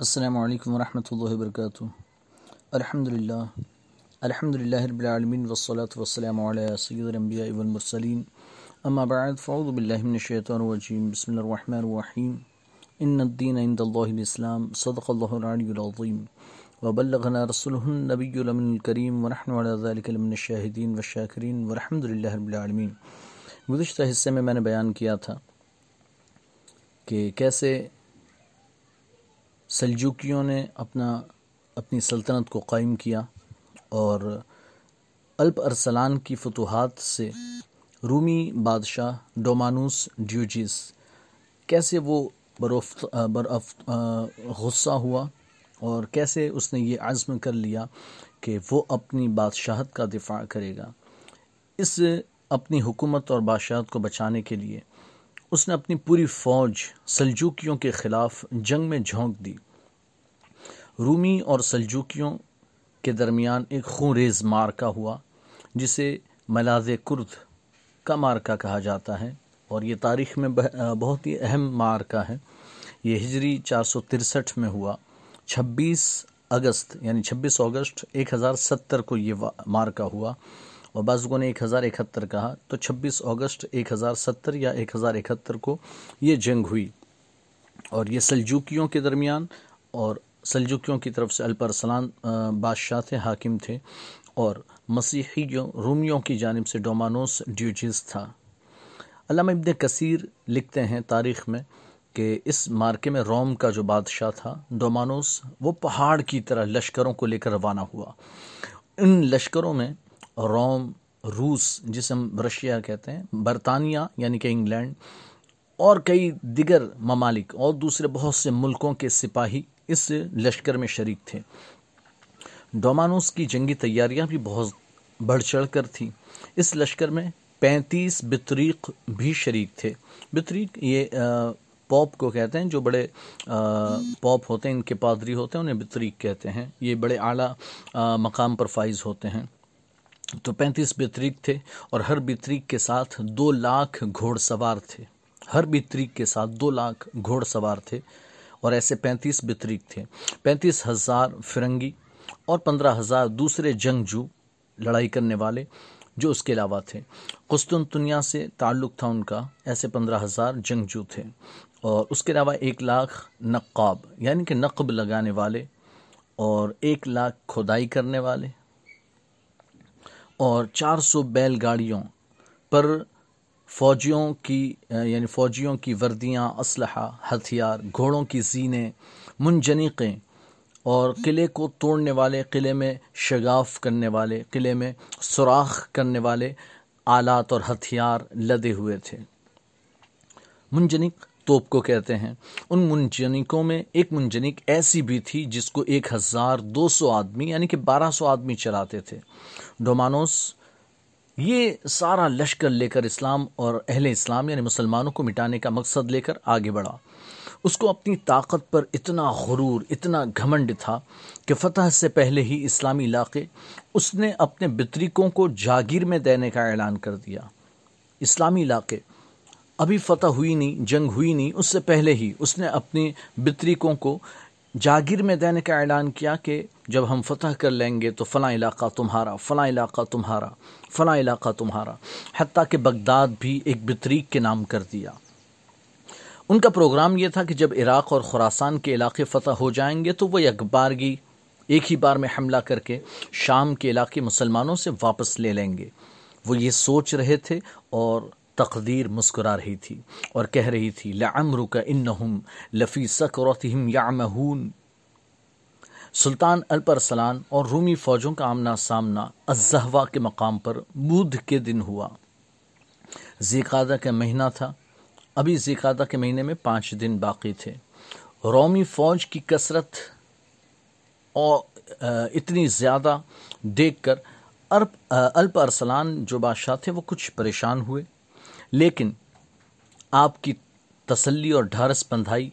السلام علیکم ورحمۃ اللہ وبرکاتہ الحمد للہ الحمد للہ رب العالمین والصلاة والسلام علی سید الانبیاء والمرسلین اما بعد فعوذ باللہ من الشیطان الرجیم بسم اللہ الرحمن الرحیم ان الدین عند اللہ الاسلام صدق اللہ العلی العظیم وبلغنا رسوله النبی الامن الکریم ونحن علی ذلك من الشاہدین والشاکرین والحمد للہ رب العالمین گزشتہ حصے میں میں نے بیان کیا تھا کہ کیسے سلجوکیوں نے اپنا اپنی سلطنت کو قائم کیا اور الپ ارسلان کی فتوحات سے رومی بادشاہ ڈومانوس ڈیوجیس کیسے وہ برفت برف غصہ ہوا اور کیسے اس نے یہ عزم کر لیا کہ وہ اپنی بادشاہت کا دفاع کرے گا۔ اس اپنی حکومت اور بادشاہت کو بچانے کے لیے اس نے اپنی پوری فوج سلجوکیوں کے خلاف جنگ میں جھونک دی۔ رومی اور سلجوکیوں کے درمیان ایک خون ریز مارکا ہوا، جسے ملاز کرد کا مارکا کہا جاتا ہے، اور یہ تاریخ میں بہت ہی اہم مارکا ہے۔ یہ ہجری چار سو ترسٹھ میں ہوا۔ چھبیس اگست یعنی چھبیس اگست ایک ہزار ستر کو یہ مارکا ہوا۔ اور بعضوں نے ایک ہزار اکہتر کہا تو چھبیس اگست ایک ہزار ستر یا ایک ہزار اکہتر کو یہ جنگ ہوئی۔ اور یہ سلجوکیوں کے درمیان اور سلجوکیوں کی طرف سے الپرسلان بادشاہ تھے، حاکم تھے اور مسیحیوں رومیوں کی جانب سے ڈومانوس ڈیوجیز تھا۔ علامہ ابن کثیر لکھتے ہیں تاریخ میں کہ اس مارکے میں روم کا جو بادشاہ تھا، ڈومانوس، وہ پہاڑ کی طرح لشکروں کو لے کر روانہ ہوا۔ ان لشکروں میں روم، روس جسے ہم رشیا کہتے ہیں، برطانیہ یعنی کہ انگلینڈ اور کئی دیگر ممالک اور دوسرے بہت سے ملکوں کے سپاہی اس لشکر میں شریک تھے۔ ڈومانوس کی جنگی تیاریاں بھی بہت بڑھ چڑھ کر تھیں۔ اس لشکر میں پینتیس بطریق بھی شریک تھے۔ بطریق یہ پوپ کو کہتے ہیں، جو بڑے پوپ ہوتے ہیں، ان کے پادری ہوتے ہیں، انہیں بطریق کہتے ہیں۔ یہ بڑے اعلیٰ مقام پر فائز ہوتے ہیں۔ تو پینتیس بطریق تھے اور ہر بطریق کے ساتھ دو لاکھ گھوڑ سوار تھے۔ ہر بطریق کے ساتھ دو لاکھ گھوڑ سوار تھے۔ اور ایسے پینتیس بطریق تھے۔ پینتیس ہزار فرنگی اور پندرہ ہزار دوسرے جنگجو لڑائی کرنے والے جو اس کے علاوہ تھے۔ قسطنطنیہ سے تعلق تھا ان کا، ایسے پندرہ ہزار جنگجو تھے۔ اور اس کے علاوہ ایک لاکھ نقاب یعنی کہ نقب لگانے والے اور ایک لاکھ کھدائی کرنے والے اور چار سو بیل گاڑیوں پر فوجیوں کی یعنی فوجیوں کی وردیاں، اسلحہ، ہتھیار، گھوڑوں کی زینے منجنیقیں اور قلعے کو توڑنے والے، قلعے میں شگاف کرنے والے، قلعے میں سوراخ کرنے والے آلات اور ہتھیار لدے ہوئے تھے۔ منجنک توپ کو کہتے ہیں۔ ان منجنکوں میں ایک منجنک ایسی بھی تھی جس کو ایک ہزار دو سو آدمی یعنی کہ بارہ سو آدمی چلاتے تھے۔ ڈومانوس یہ سارا لشکر لے کر اسلام اور اہل اسلام یعنی مسلمانوں کو مٹانے کا مقصد لے کر آگے بڑھا۔ اس کو اپنی طاقت پر اتنا غرور، اتنا گھمنڈ تھا کہ فتح سے پہلے ہی اسلامی علاقے اس نے اپنے بطریقوں کو جاگیر میں دینے کا اعلان کر دیا۔ اسلامی علاقے ابھی فتح ہوئی نہیں، جنگ ہوئی نہیں، اس سے پہلے ہی اس نے اپنی بطریقوں کو جاگیر میں دینے کا اعلان کیا کہ جب ہم فتح کر لیں گے تو فلاں علاقہ تمہارا، فلاں علاقہ تمہارا، فلاں علاقہ تمہارا۔ حتیٰ کہ بغداد بھی ایک بطریق کے نام کر دیا۔ ان کا پروگرام یہ تھا کہ جب عراق اور خوراسان کے علاقے فتح ہو جائیں گے تو وہ یکبارگی ایک ہی بار میں حملہ کر کے شام کے علاقے مسلمانوں سے واپس لے لیں گے۔ وہ یہ سوچ رہے تھے اور تقدیر مسکرا رہی تھی اور کہہ رہی تھی، لعمرک انہم لفی سکرتہم یعمہون۔ سلطان الپرسلان اور رومی فوجوں کا آمنا لیکن آپ کی تسلی اور ڈھارس بندھائی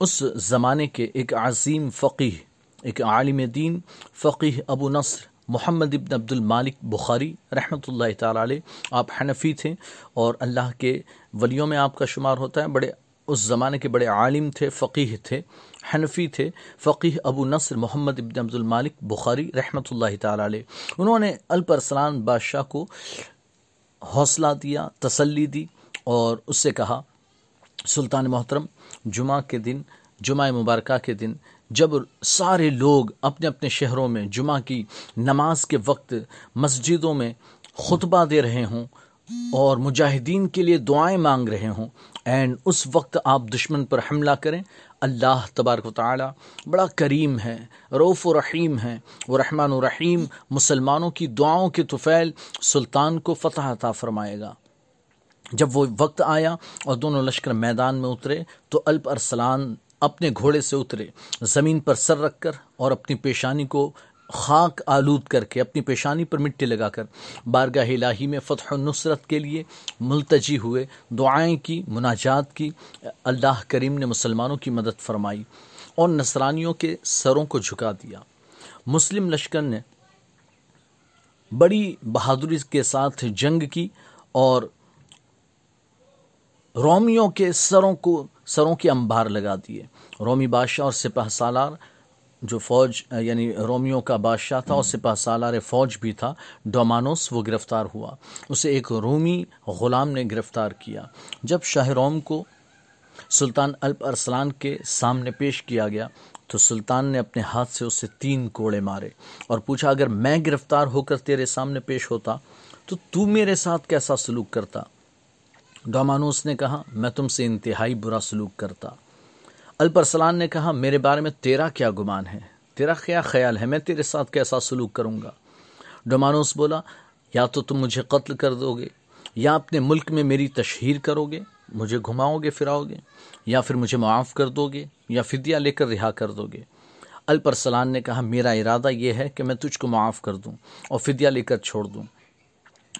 اس زمانے کے ایک عظیم فقیح ایک عالم دین فقیح ابو نصر محمد ابن عبد المالک بخاری رحمۃ اللہ تعالی علیہ۔ آپ حنفی تھے اور اللہ کے ولیوں میں آپ کا شمار ہوتا ہے۔ بڑے اس زمانے کے بڑے عالم تھے فقیح تھے، حنفی تھے۔ فقیح ابو نصر محمد ابن عبد المالک بخاری رحمۃ اللہ تعالی علیہ۔ انہوں نے الپ ارسلان بادشاہ کو حوصلہ دیا، تسلی دی اور اس سے کہا، سلطان محترم، جمعہ کے دن، جمعہ مبارکہ کے دن جب سارے لوگ اپنے اپنے شہروں میں جمعہ کی نماز کے وقت مسجدوں میں خطبہ دے رہے ہوں اور مجاہدین کے لیے دعائیں مانگ رہے ہوں، اینڈ اس وقت آپ دشمن پر حملہ کریں اللہ تبارک و تعالی بڑا کریم ہے روف و رحیم ہے، وہ رحمان و رحیم مسلمانوں کی دعاؤں کے طفیل سلطان کو فتح عطا فرمائے گا۔ جب وہ وقت آیا اور دونوں لشکر میدان میں اترے تو الپ ارسلان اپنے گھوڑے سے اترے، زمین پر سر رکھ کر اور اپنی پیشانی کو خاک آلود کر کے اپنی پیشانی پر مٹی لگا کر بارگاہ الہی میں فتح و نصرت کے لیے ملتجی ہوئے دعائیں کی، مناجات کی۔ اللہ کریم نے مسلمانوں کی مدد فرمائی اور نصرانیوں کے سروں کو جھکا دیا۔ مسلم لشکر نے بڑی بہادری کے ساتھ جنگ کی اور رومیوں کے سروں کو، سروں کے انبار لگا دیے۔ رومی بادشاہ اور سپہ سالار جو فوج یعنی رومیوں کا بادشاہ تھا اور سپہ سالار فوج بھی تھا، ڈومانوس، وہ گرفتار ہوا۔ اسے ایک رومی غلام نے گرفتار کیا۔ جب شاہ روم کو سلطان الپ ارسلان کے سامنے پیش کیا گیا، تو سلطان نے اپنے ہاتھ سے اسے تین کوڑے مارے اور پوچھا، اگر میں گرفتار ہو کر تیرے سامنے پیش ہوتا، تو تو میرے ساتھ کیسا سلوک کرتا؟ ڈومانوس نے کہا، میں تم سے انتہائی برا سلوک کرتا۔ الپرسلان نے کہا، میرے بارے میں تیرا کیا گمان ہے؟ تیرا کیا خیال ہے؟ میں تیرے ساتھ کیسا سلوک کروں گا؟ ڈومانوس بولا، یا تو تم مجھے قتل کر دو گے، یا اپنے ملک میں میری تشہیر کرو گے، مجھے گھماؤ گے، پھراؤ گے، یا پھر مجھے معاف کر دو گے، یا فدیہ لے کر رہا کر دو گے۔ الپرسلان نے کہا، میرا ارادہ یہ ہے کہ میں تجھ کو معاف کر دوں اور فدیہ لے کر چھوڑ دوں۔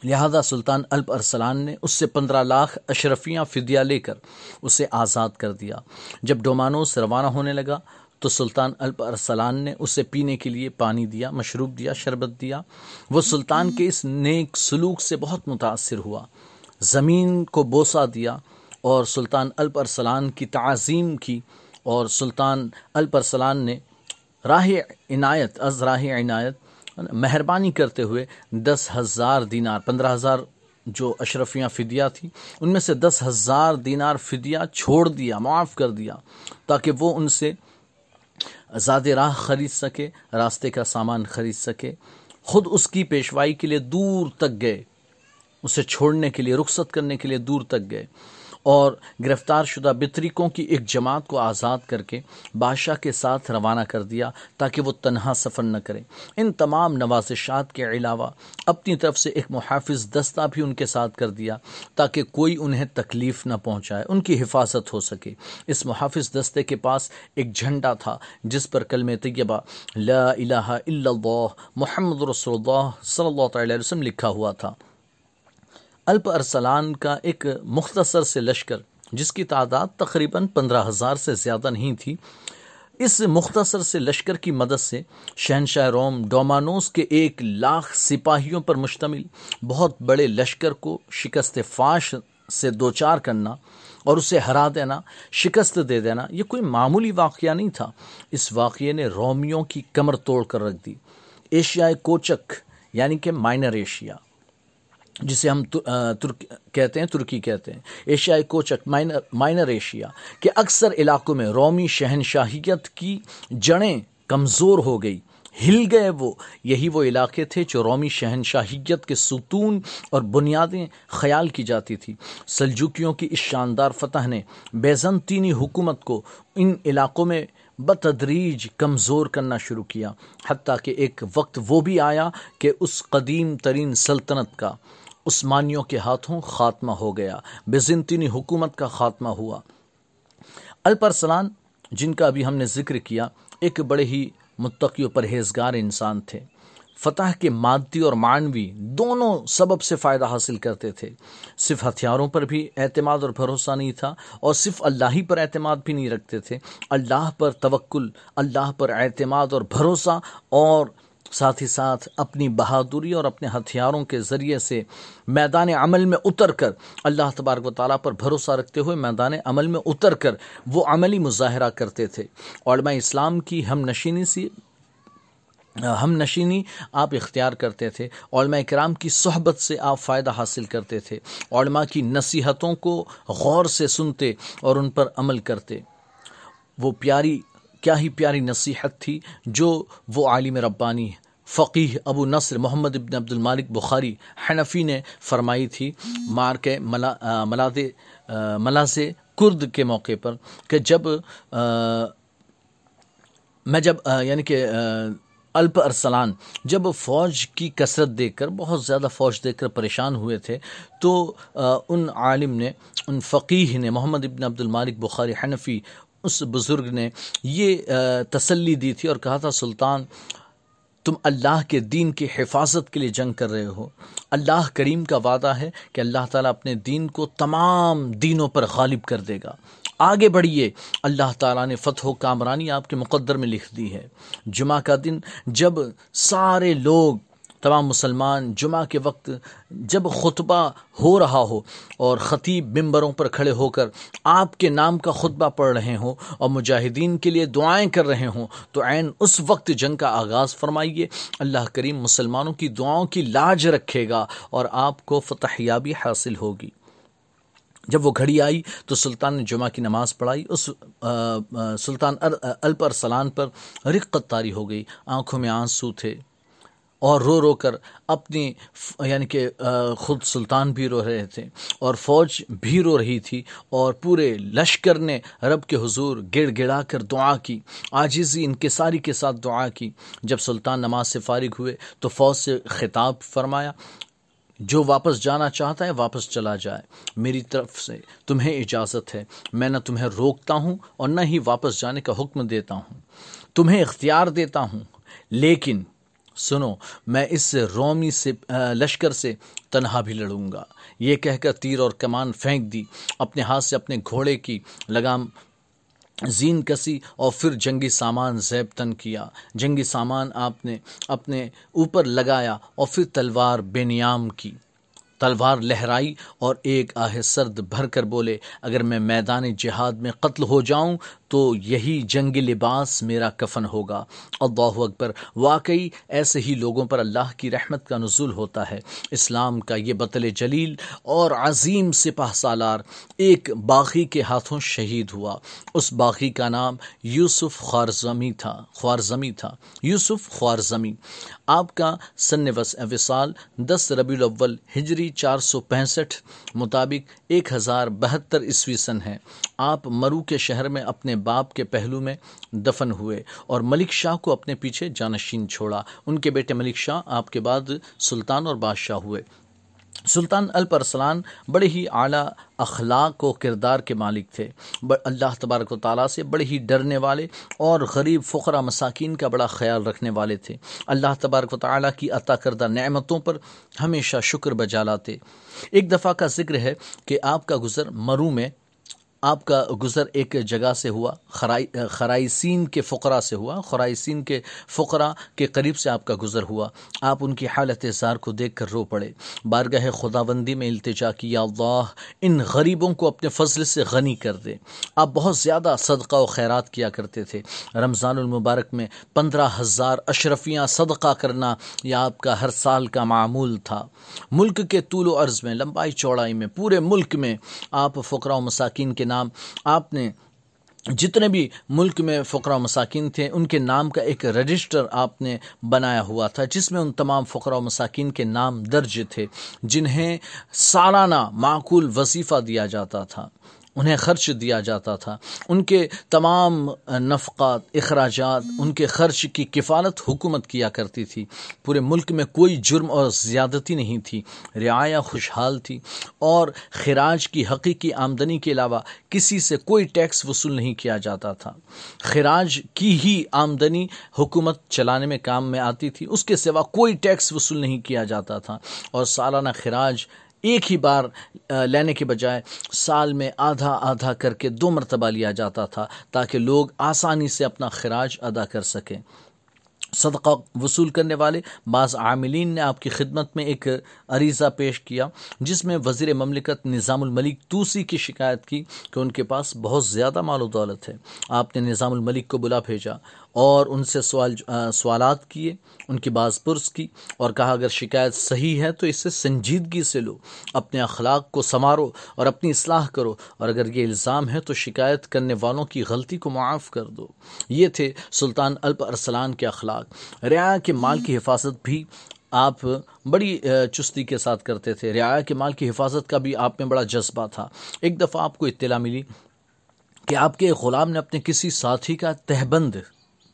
لہذا سلطان الپ ارسلان نے اس سے پندرہ لاکھ اشرفیاں فدیہ لے کر اسے آزاد کر دیا۔ جب ڈومانوس روانہ ہونے لگا تو سلطان الپ ارسلان نے اسے پینے کے لیے پانی دیا، مشروب دیا، شربت دیا۔ وہ سلطان کے اس نیک سلوک سے بہت متاثر ہوا۔ زمین کو بوسہ دیا اور سلطان الپ ارسلان کی تعظیم کی اور سلطان الپ ارسلان نے راہ عنایت، از راہ عنایت مہربانی کرتے ہوئے دس ہزار دینار، پندرہ ہزار جو اشرفیاں فدیہ تھی ان میں سے دس ہزار دینار فدیہ چھوڑ دیا، معاف کر دیا، تاکہ وہ ان سے زیادہ راہ خرید سکے، راستے کا سامان خرید سکے۔ خود اس کی پیشوائی کے لیے دور تک گئے، اسے چھوڑنے کے لیے، رخصت کرنے کے لیے دور تک گئے۔ اور گرفتار شدہ بطریقوں کی ایک جماعت کو آزاد کر کے بادشاہ کے ساتھ روانہ کر دیا تاکہ وہ تنہا سفر نہ کریں ان تمام نوازشات کے علاوہ اپنی طرف سے ایک محافظ دستہ بھی ان کے ساتھ کر دیا تاکہ کوئی انہیں تکلیف نہ پہنچائے، ان کی حفاظت ہو سکے۔ اس محافظ دستے کے پاس ایک جھنڈا تھا جس پر کلم طیبہ لا الہ الا اللہ محمد رسول اللہ صلی اللہ تعالی وسلم لکھا ہوا تھا۔ الپ ارسلان کا ایک مختصر سے لشکر، جس کی تعداد تقریباً پندرہ ہزار سے زیادہ نہیں تھی، اس مختصر سے لشکر کی مدد سے شہنشاہ روم ڈومانوس کے ایک لاکھ سپاہیوں پر مشتمل بہت بڑے لشکر کو شکست فاش سے دوچار کرنا اور اسے ہرا دینا، شکست دے دینا، یہ کوئی معمولی واقعہ نہیں تھا۔ اس واقعے نے رومیوں کی کمر توڑ کر رکھ دی۔ ایشیائے کوچک یعنی کہ مائنر ایشیا۔ جسے ہم ترک کہتے ہیں، ترکی کہتے ہیں۔ ایشیائی کوچک، مائنر مائنر ایشیا کے اکثر علاقوں میں رومی شہنشاہیت کی جڑیں کمزور ہو گئی۔ ہل گئے وہ، یہی وہ علاقے تھے جو رومی شہنشاہیت کے ستون اور بنیادیں خیال کی جاتی تھی۔ سلجوکیوں کی اس شاندار فتح نے بیزنطینی حکومت کو ان علاقوں میں بتدریج کمزور کرنا شروع کیا۔ حتیٰ کہ ایک وقت وہ بھی آیا کہ اس قدیم ترین سلطنت کا عثمانیوں کے ہاتھوں خاتمہ ہو گیا بیزنطینی حکومت کا خاتمہ ہوا۔ الپرسلان، جن کا ابھی ہم نے ذکر کیا، ایک بڑے ہی متقی و پرہیزگار انسان تھے۔ فتح کے مادی اور معنوی دونوں سبب سے فائدہ حاصل کرتے تھے۔ صرف ہتھیاروں پر بھی اعتماد اور بھروسہ نہیں تھا، اور صرف اللہ ہی پر اعتماد بھی نہیں رکھتے تھے۔ اللہ پر توکل، اللہ پر اعتماد اور بھروسہ اور ساتھ ہی ساتھ اپنی بہادری اور اپنے ہتھیاروں کے ذریعے سے میدان عمل میں اتر کر اللہ تبارک و تعالیٰ پر بھروسہ رکھتے ہوئے میدان عمل میں اتر کر وہ عملی مظاہرہ کرتے تھے۔ علماء اسلام کی ہم نشینی سی ہم نشینی آپ اختیار کرتے تھے۔ علماء کرام کی صحبت سے آپ فائدہ حاصل کرتے تھے۔ علماء کی نصیحتوں کو غور سے سنتے اور ان پر عمل کرتے۔ وہ پیاری کیا ہی پیاری نصیحت تھی جو وہ عالم ربانی فقیح ابو نصر محمد ابن عبد المالک بخاری حنفی نے فرمائی تھی مار کے ملا ملاد ملاز کرد کے موقع پر کہ جب میں جب یعنی کہ الپ ارسلان جب فوج کی کثرت دیکھ کر، بہت زیادہ فوج دیکھ کر پریشان ہوئے تھے، تو ان عالم نے، ان فقیح نے، محمد ابن عبد المالک بخاری حنفی، اس بزرگ نے یہ تسلی دی تھی اور کہا تھا، سلطان تم اللہ کے دین کی حفاظت کے لیے جنگ کر رہے ہو۔ اللہ کریم کا وعدہ ہے کہ اللہ تعالیٰ اپنے دین کو تمام دینوں پر غالب کر دے گا۔ آگے بڑھیے اللہ تعالیٰ نے فتح و کامرانی آپ کے مقدر میں لکھ دی ہے۔ جمعہ کا دن جب سارے لوگ تمام مسلمان جمعہ کے وقت جب خطبہ ہو رہا ہو اور خطیب ممبروں پر کھڑے ہو کر آپ کے نام کا خطبہ پڑھ رہے ہوں اور مجاہدین کے لیے دعائیں کر رہے ہوں، تو عین اس وقت جنگ کا آغاز فرمائیے۔ اللہ کریم مسلمانوں کی دعاؤں کی لاج رکھے گا اور آپ کو فتحیابی حاصل ہوگی۔ جب وہ گھڑی آئی تو سلطان نے جمعہ کی نماز پڑھائی۔ اس سلطان الپ ارسلان پر رقت تاری ہو گئی۔ آنکھوں میں آنسو تھے۔ اور رو رو کر اپنی یعنی کہ خود سلطان بھی رو رہے تھے اور فوج بھی رو رہی تھی اور پورے لشکر نے رب کے حضور گڑ گڑا کر دعا کی آجزی انکساری کے ساتھ دعا کی۔ جب سلطان نماز سے فارغ ہوئے تو فوج سے خطاب فرمایا، جو واپس جانا چاہتا ہے واپس چلا جائے، میری طرف سے تمہیں اجازت ہے، میں نہ تمہیں روکتا ہوں اور نہ ہی واپس جانے کا حکم دیتا ہوں، تمہیں اختیار دیتا ہوں، لیکن سنو، میں اس رومی سے لشکر سے تنہا بھی لڑوں گا۔ یہ کہہ کر تیر اور کمان پھینک دی، اپنے ہاتھ سے اپنے گھوڑے کی لگام زین کسی اور پھر جنگی سامان زیب تن کیا۔ جنگی سامان آپ نے اپنے اوپر لگایا اور پھر تلوار بے نیام کی۔ تلوار لہرائی اور ایک آہ سرد بھر کر بولے، اگر میں میدان جہاد میں قتل ہو جاؤں تو یہی جنگ لباس میرا کفن ہوگا۔ اللہ اکبر۔ واقعی ایسے ہی لوگوں پر اللہ کی رحمت کا نزول ہوتا ہے۔ اسلام کا یہ بطل جلیل اور عظیم سپاہ سالار ایک باغی کے ہاتھوں شہید ہوا۔ اس باغی کا نام یوسف خوارزمی تھا۔ خوارزمی تھا۔ یوسف خوارزمی۔ آپ کا سن وصال دس ربی الاول ہجری چار سو پینسٹھ مطابق ایک ہزار بہتر عیسوی سن ہے۔ آپ مرو کے شہر میں اپنے باپ کے پہلو میں دفن ہوئے اور ملک شاہ کو اپنے پیچھے جانشین چھوڑا۔ ان کے بیٹے ملک شاہ آپ کے بعد سلطان اور بادشاہ ہوئے۔ سلطان الپرسلان بڑے ہی اعلیٰ اخلاق و کردار کے مالک تھے۔ اللہ تبارک و تعالیٰ سے بڑے ہی ڈرنے والے اور غریب فقرہ مساکین کا بڑا خیال رکھنے والے تھے۔ اللہ تبارک و تعالیٰ کی عطا کردہ نعمتوں پر ہمیشہ شکر بجا لاتے۔ ایک دفعہ کا ذکر ہے کہ آپ کا گزر مرو میں آپ کا گزر ایک جگہ سے ہوا، خرائی، خرائسین کے فقرا سے ہوا، خرائسین کے فقرا کے قریب سے آپ کا گزر ہوا۔ آپ ان کی حالت زار کو دیکھ کر رو پڑے۔ بارگاہ خدا بندی میں التجا کی، یا اللہ، ان غریبوں کو اپنے فضل سے غنی کر دے۔ آپ بہت زیادہ صدقہ و خیرات کیا کرتے تھے۔ رمضان المبارک میں پندرہ ہزار اشرفیاں صدقہ کرنا یہ آپ کا ہر سال کا معمول تھا۔ ملک کے طول و عرض میں، لمبائی چوڑائی میں، پورے ملک میں آپ فقرا و مساکین کے نام آپ نے جتنے بھی ملک میں فقرہ مساکین تھے، ان کے نام کا ایک رجسٹر آپ نے بنایا ہوا تھا، جس میں ان تمام فقرہ مساکین کے نام درج تھے، جنہیں سالانہ معقول وظیفہ دیا جاتا تھا۔ انہیں خرچ دیا جاتا تھا۔ ان کے تمام نفقات، اخراجات، ان کے خرچ کی کفالت حکومت کیا کرتی تھی۔ پورے ملک میں کوئی جرم اور زیادتی نہیں تھی۔ رعایا خوشحال تھی۔ اور خراج کی حقیقی آمدنی کے علاوہ کسی سے کوئی ٹیکس وصول نہیں کیا جاتا تھا۔ خراج کی ہی آمدنی حکومت چلانے میں کام میں آتی تھی۔ اس کے سوا کوئی ٹیکس وصول نہیں کیا جاتا تھا۔ اور سالانہ خراج ایک ہی بار لینے کے بجائے سال میں آدھا آدھا کر کے دو مرتبہ لیا جاتا تھا تاکہ لوگ آسانی سے اپنا خراج ادا کر سکیں۔ صدقہ وصول کرنے والے، بعض عاملین نے آپ کی خدمت میں ایک عریضہ پیش کیا جس میں وزیر مملکت نظام الملک توسی کی شکایت کی کہ ان کے پاس بہت زیادہ مال و دولت ہے۔ آپ نے نظام الملک کو بلا بھیجا۔ اور ان سے سوال سوالات کیے، ان کی باز پرس کی اور کہا اگر شکایت صحیح ہے تو اسے سنجیدگی سے لو، اپنے اخلاق کو سنوارو اور اپنی اصلاح کرو اور اگر یہ الزام ہے تو شکایت کرنے والوں کی غلطی کو معاف کر دو۔ یہ تھے سلطان الپ ارسلان کے اخلاق۔ رعایا کے مال کی حفاظت بھی آپ بڑی چستی کے ساتھ کرتے تھے۔ رعایا کے مال کی حفاظت کا بھی آپ میں بڑا جذبہ تھا۔ ایک دفعہ آپ کو اطلاع ملی کہ آپ کے غلام نے اپنے کسی ساتھی کا تہبند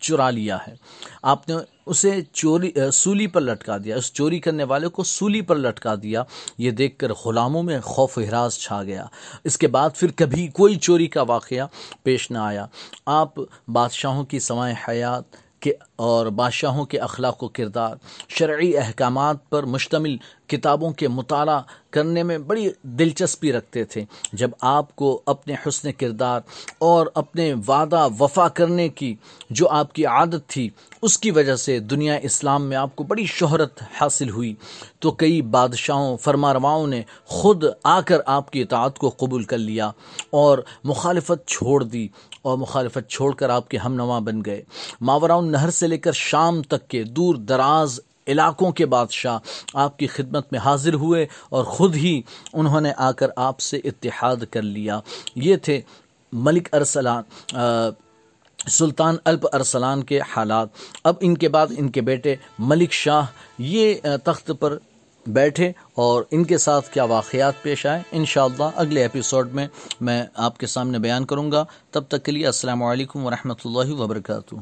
چرا لیا ہے۔ آپ نے اسے چوری سولی پر لٹکا دیا۔ اس چوری کرنے والے کو سولی پر لٹکا دیا۔ یہ دیکھ کر غلاموں میں خوف و حراس چھا گیا۔ اس کے بعد پھر کبھی کوئی چوری کا واقعہ پیش نہ آیا۔ آپ بادشاہوں کی سوائے حیات کے اور بادشاہوں کے اخلاق و کردار، شرعی احکامات پر مشتمل کتابوں کے مطالعہ کرنے میں بڑی دلچسپی رکھتے تھے۔ جب آپ کو اپنے حسن کردار اور اپنے وعدہ وفا کرنے کی جو آپ کی عادت تھی، اس کی وجہ سے دنیا اسلام میں آپ کو بڑی شہرت حاصل ہوئی۔ تو کئی بادشاہوں فرما رواؤں نے خود آ کر آپ کی اطاعت کو قبول کر لیا اور مخالفت چھوڑ دی۔ اور مخالفت چھوڑ کر آپ کے ہم نواں بن گئے۔ ماوراؤن نہر سے لے کر شام تک کے دور دراز علاقوں کے بادشاہ آپ کی خدمت میں حاضر ہوئے اور خود ہی انہوں نے آ کر آپ سے اتحاد کر لیا۔ یہ تھے ملک ارسلان سلطان الپ ارسلان کے حالات۔ اب ان کے بعد ان کے بیٹے ملک شاہ، یہ تخت پر بیٹھے اور ان کے ساتھ کیا واقعات پیش آئے، انشاءاللہ اگلے ایپیسوڈ میں میں آپ کے سامنے بیان کروں گا۔ تب تک کے لیے السلام علیکم ورحمۃ اللہ وبرکاتہ۔